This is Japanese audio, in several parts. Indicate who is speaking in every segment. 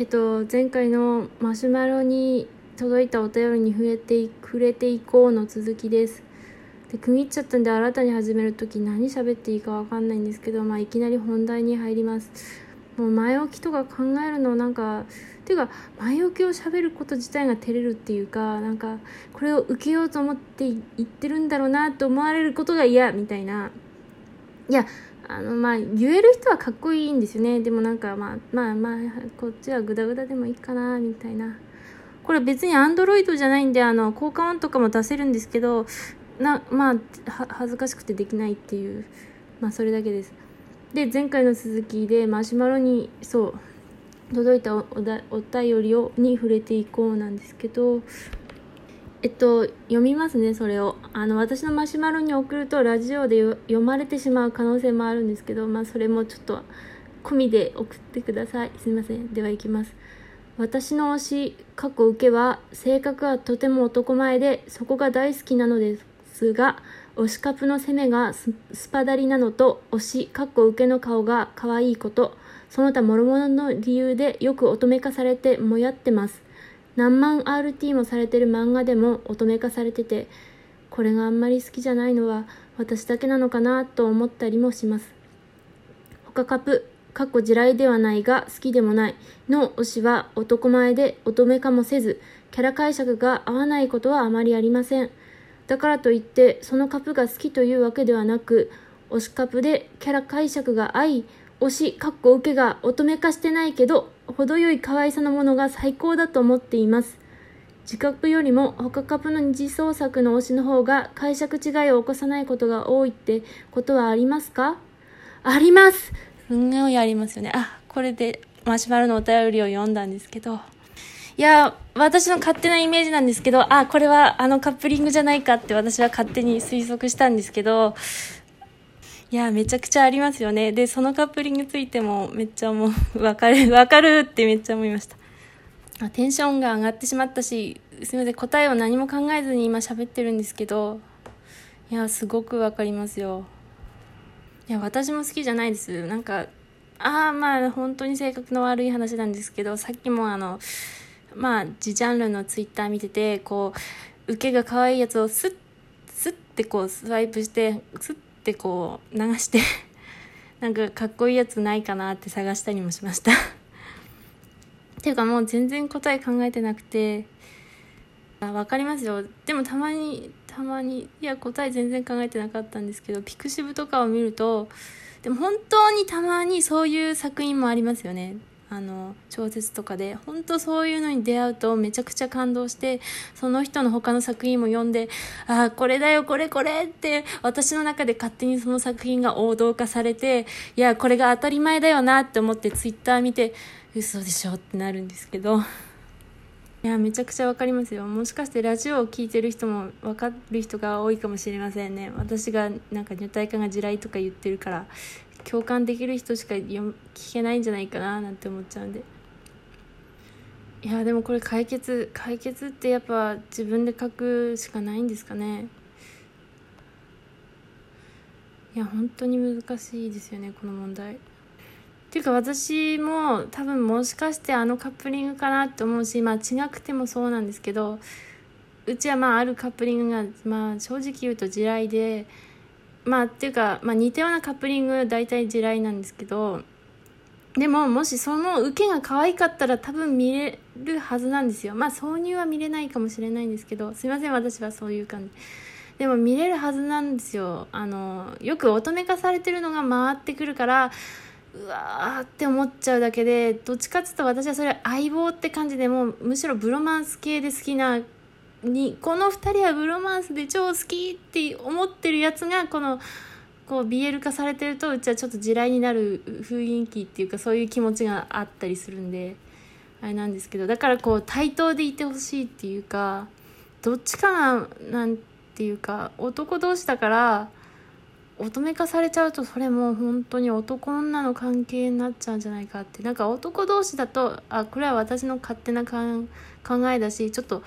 Speaker 1: えっと前回のマシュマロに届いたお便りに触れて触れていこうの続きです。で区切っちゃったんで新たに始める時何喋っていいかわかんないんですけど、まあ、いきなり本題に入ります。もう前置きとか考えるのなんかていうか前置きを喋ること自体が照れるっていうかなんかこれを受けようと思って言ってるんだろうなと思われることが嫌みたいな。いやあのまあ言える人はかっこいいんですよね。でもなんかまあまあまあこっちはグダグダでもいいかなみたいな。これ別にアンドロイドじゃないんであの効果音とかも出せるんですけどなまあ恥ずかしくてできないっていうまあそれだけです。で前回の続きでマシュマロにそう届いたおお便りをに触れていこうなんですけどえっと読みますねそれを。あの私のマシュマロに送るとラジオで読まれてしまう可能性もあるんですけどまあそれもちょっと込みで送ってください。すいません。ではいきます。私の推し過去受けは性格はとても男前でそこが大好きなのですが推しカプの攻めがスパダリなのと推しかっこ受けの顔が可愛いことその他諸々の理由でよく乙女化されてもやってます。何万 RT もされてる漫画でも乙女化されててこれがあんまり好きじゃないのは私だけなのかなと思ったりもします。他カップかっこ地雷ではないが好きでもないの推しは男前で乙女化もせずキャラ解釈が合わないことはあまりありません。だからといってそのカップが好きというわけではなく推しカップでキャラ解釈が合い推しかっこ受けが乙女化してないけど程よい可愛さのものが最高だと思っています。自覚よりも他カップの二次創作の推しの方が解釈違いを起こさないことが多いってことはありますか？あります。すんごいありますよね。あこれでマシュマロのお便りを読んだんですけど。いや、私の勝手なイメージなんですけど、あ、これはあのカップリングじゃないかって私は勝手に推測したんですけど、いや、めちゃくちゃありますよね。で、そのカップリングついてもめっちゃもう、わかる、わかるってめっちゃ思いました。あテンションが上がってしまったし、すみません、答えを何も考えずに今喋ってるんですけど、いや、すごくわかりますよ。いや、私も好きじゃないです。なんか、ああ、まあ、本当に性格の悪い話なんですけど、さっきもあの、まあ自ジャンルのツイッター見ててこう受けが可愛いやつをスッスッてこうスワイプしてスッてこう流して なんかかっこいいやつないかなって探したりもしました。っ ていうかもう全然答え考えてなくて。あ分かりますよ。でもたまにたまにいや答え全然考えてなかったんですけどピクシブとかを見るとでも本当にたまにそういう作品もありますよね。あの小説とかで本当そういうのに出会うとめちゃくちゃ感動してその人の他の作品も読んでああこれだよこれこれって私の中で勝手にその作品が王道化されていやこれが当たり前だよなって思ってツイッター見て嘘でしょってなるんですけど。いやめちゃくちゃわかりますよ。もしかしてラジオを聴いてる人も分かる人が多いかもしれませんね。私がなんか女体化が地雷とか言ってるから共感できる人しか聞けないんじゃないかななんて思っちゃうんで。いやでもこれ解決解決ってやっぱ自分で書くしかないんですかね。いや本当に難しいですよねこの問題。っていうか私も多分もしかしてあのカップリングかなって思うしまあ違くてもそうなんですけどうちはまああるカップリングがまあ正直言うと地雷でまあっていうか、まあ、似たようなカップリング大体地雷なんですけどでももしその受けが可愛かったら多分見れるはずなんですよ。まあ挿入は見れないかもしれないんですけどすいません私はそういう感じ。でも見れるはずなんですよ。あのよく乙女化されてるのが回ってくるからうわーって思っちゃうだけでどっちかっていうと私はそれ相棒って感じでもむしろブロマンス系で好きなにこの2人はブロマンスで超好きって思ってるやつがこのこう BL 化されてるとうちはちょっと地雷になる雰囲気っていうかそういう気持ちがあったりするんであれなんですけどだからこう対等でいてほしいっていうかどっちかがなんていうか男同士だから乙女化されちゃうとそれも本当に男女の関係になっちゃうんじゃないかって。なんか男同士だとあこれは私の勝手な考えだしちょっと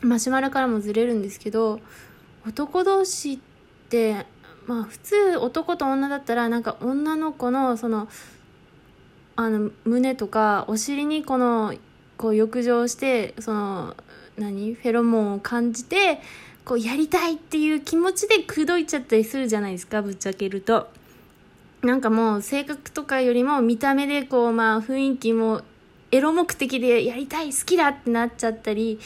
Speaker 1: マシュマロからもずれるんですけど男同士ってまあ普通男と女だったらなんか女の子のそのあの胸とかお尻にこのこう浴場してその何？フェロモンを感じてこうやりたいっていう気持ちで口説いちゃったりするじゃないですかぶっちゃけると。なんかもう性格とかよりも見た目でこうまあ雰囲気もエロ目的でやりたい好きだってなっちゃったり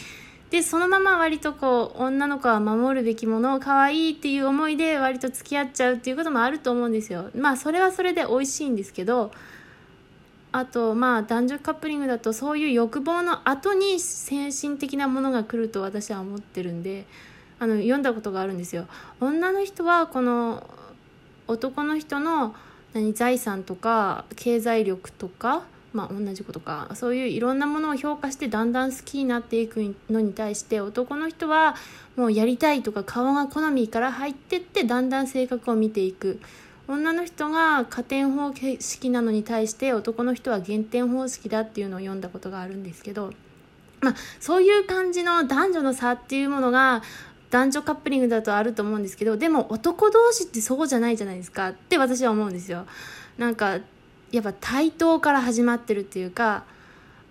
Speaker 1: でそのまま割とこう女の子は守るべきものを可愛いっていう思いで割と付き合っちゃうっていうこともあると思うんですよ。まあそれはそれで美味しいんですけどあとまあ男女カップリングだとそういう欲望の後に精神的なものが来ると私は思ってるんであの読んだことがあるんですよ。女の人はこの男の人の何財産とか経済力とかまあ、同じことかそういういろんなものを評価してだんだん好きになっていくのに対して男の人はもうやりたいとか顔が好みから入ってってだんだん性格を見ていく女の人が加点方式なのに対して男の人は減点方式だっていうのを読んだことがあるんですけど、まあ、そういう感じの男女の差っていうものが男女カップリングだとあると思うんですけどでも男同士ってそうじゃないじゃないですかって私は思うんですよ。なんかやっぱ対等から始まってるっていうか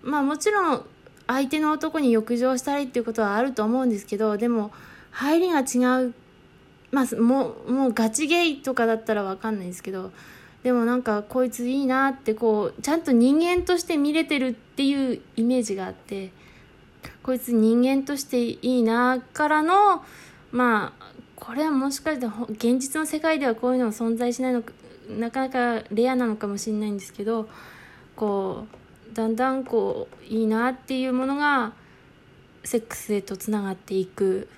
Speaker 1: まあもちろん相手の男に浴場したりっていうことはあると思うんですけどでも入りが違うまあもうもうガチゲイとかだったら分かんないですけどでもなんかこいついいなってこうちゃんと人間として見れてるっていうイメージがあってこいつ人間としていいなからのまあこれはもしかして現実の世界ではこういうのは存在しないのかなかなかレアなのかもしれないんですけどこうだんだんこういいなっていうものがセックスへとつながっていく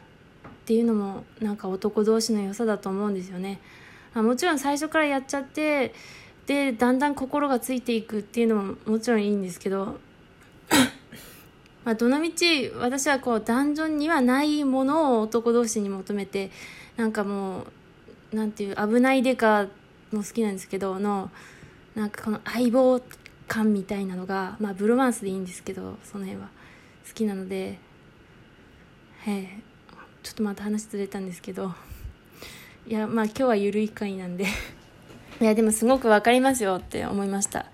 Speaker 1: っていうのもなんか男同士の良さだと思うんですよね。あもちろん最初からやっちゃってでだんだん心がついていくっていうのももちろんいいんですけどまあどのみち私はこう男女にはないものを男同士に求めてなんかもうなんていう危ないデカも好きなんですけどのなんかこの相棒感みたいなのがまあブロマンスでいいんですけどその辺は。好きなので。ちょっとまた話ずれたんですけど。いやまあ今日はゆるい回なんで。いやでもすごく分かりますよって思いました。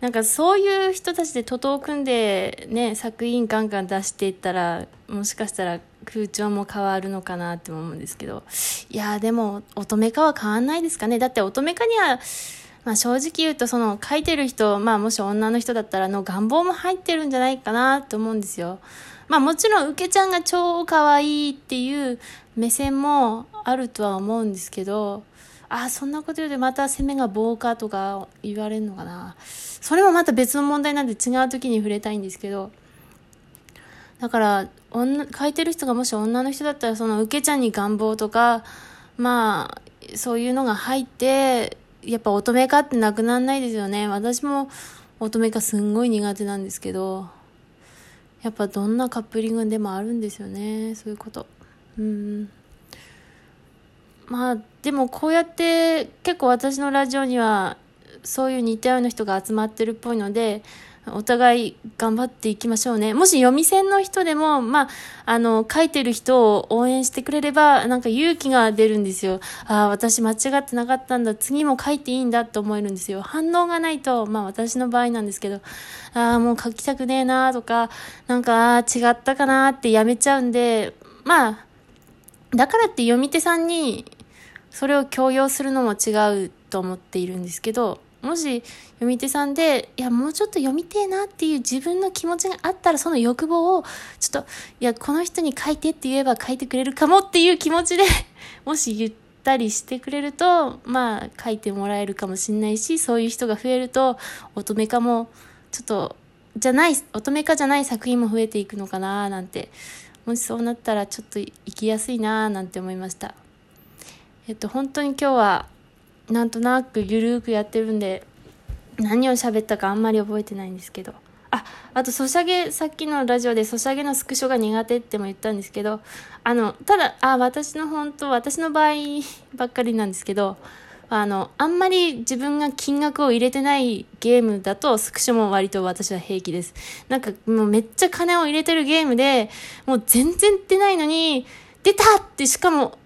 Speaker 1: なんかそういう人たちで徒党を組んでね作品ガンガン出していったらもしかしたら空調も変わるのかなって思うんですけどいやでも乙女化は変わんないですかねだって乙女化にはまあ、正直言うとその書いてる人、まあ、もし女の人だったらの願望も入ってるんじゃないかなと思うんですよ。まあもちろん、受けちゃんが超可愛いっていう目線もあるとは思うんですけど、ああ、そんなこと言うとまた攻めが棒かとか言われるのかな。それもまた別の問題なんで違う時に触れたいんですけど、だから、女、書いてる人がもし女の人だったら、その受けちゃんに願望とか、まあ、そういうのが入って、やっぱ乙女化ってなくならないですよね。私も乙女化すんごい苦手なんですけど、やっぱどんなカップリングでもあるんですよね。そういうこと。うん。まあ、でもこうやって結構私のラジオにはそういう似たような人が集まってるっぽいので、お互い頑張っていきましょうね。もし読み線の人でも、まあ、あの、書いてる人を応援してくれれば、なんか勇気が出るんですよ。ああ、私間違ってなかったんだ。次も書いていいんだって思えるんですよ。反応がないと、まあ私の場合なんですけど、ああ、もう書きたくねえなとか、なんか、ああ、違ったかなってやめちゃうんで、まあ、だからって読み手さんに、それを強要するのも違うと思っているんですけど、もし読み手さんで、いや、もうちょっと読みてえなっていう自分の気持ちがあったら、その欲望を、ちょっと、いや、この人に書いてって言えば書いてくれるかもっていう気持ちで もし言ったりしてくれると、まあ、書いてもらえるかもしれないし、そういう人が増えると、乙女化も、ちょっと、じゃない、乙女化じゃない作品も増えていくのかななんて、もしそうなったらちょっと生きやすいななんて思いました。えっと、本当に今日は、なんとなくゆるーくやってるんで何を喋ったかあんまり覚えてないんですけどああとソシャゲさっきのラジオでソシャゲのスクショが苦手っても言ったんですけどあのただあ私の本当私の場合ばっかりなんですけどあのあんまり自分が金額を入れてないゲームだとスクショも割と私は平気ですなんかもうめっちゃ金を入れてるゲームでもう全然出ないのに出たってしかも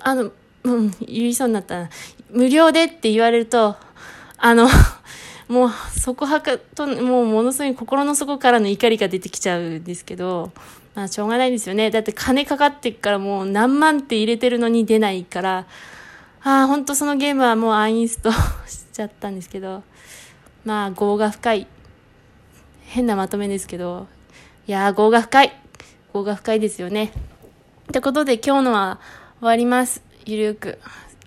Speaker 1: あのうん、言いそうになったな。無料でって言われると、あの もうそこはかともうものすごい心の底からの怒りが出てきちゃうんですけどまあしょうがないですよね。だって金かかってからもう何万って入れてるのに出ないからああ本当そのゲームはもうアインストしちゃったんですけどまあ業が深い。変なまとめですけどいやー業が深い。業が深いですよね。ってことで今日のは終わります。ゆるく。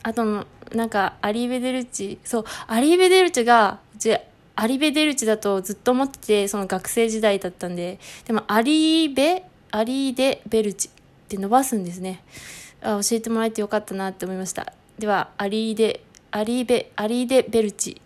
Speaker 1: あとなんかアリーベデルチそうアリーベデルチがうちアリベデルチだとずっと思っててその学生時代だったんででもアリーベアリーデベルチって伸ばすんですね。あ教えてもらえてよかったなって思いました。ではアリーデアリーベアリーデベルチ。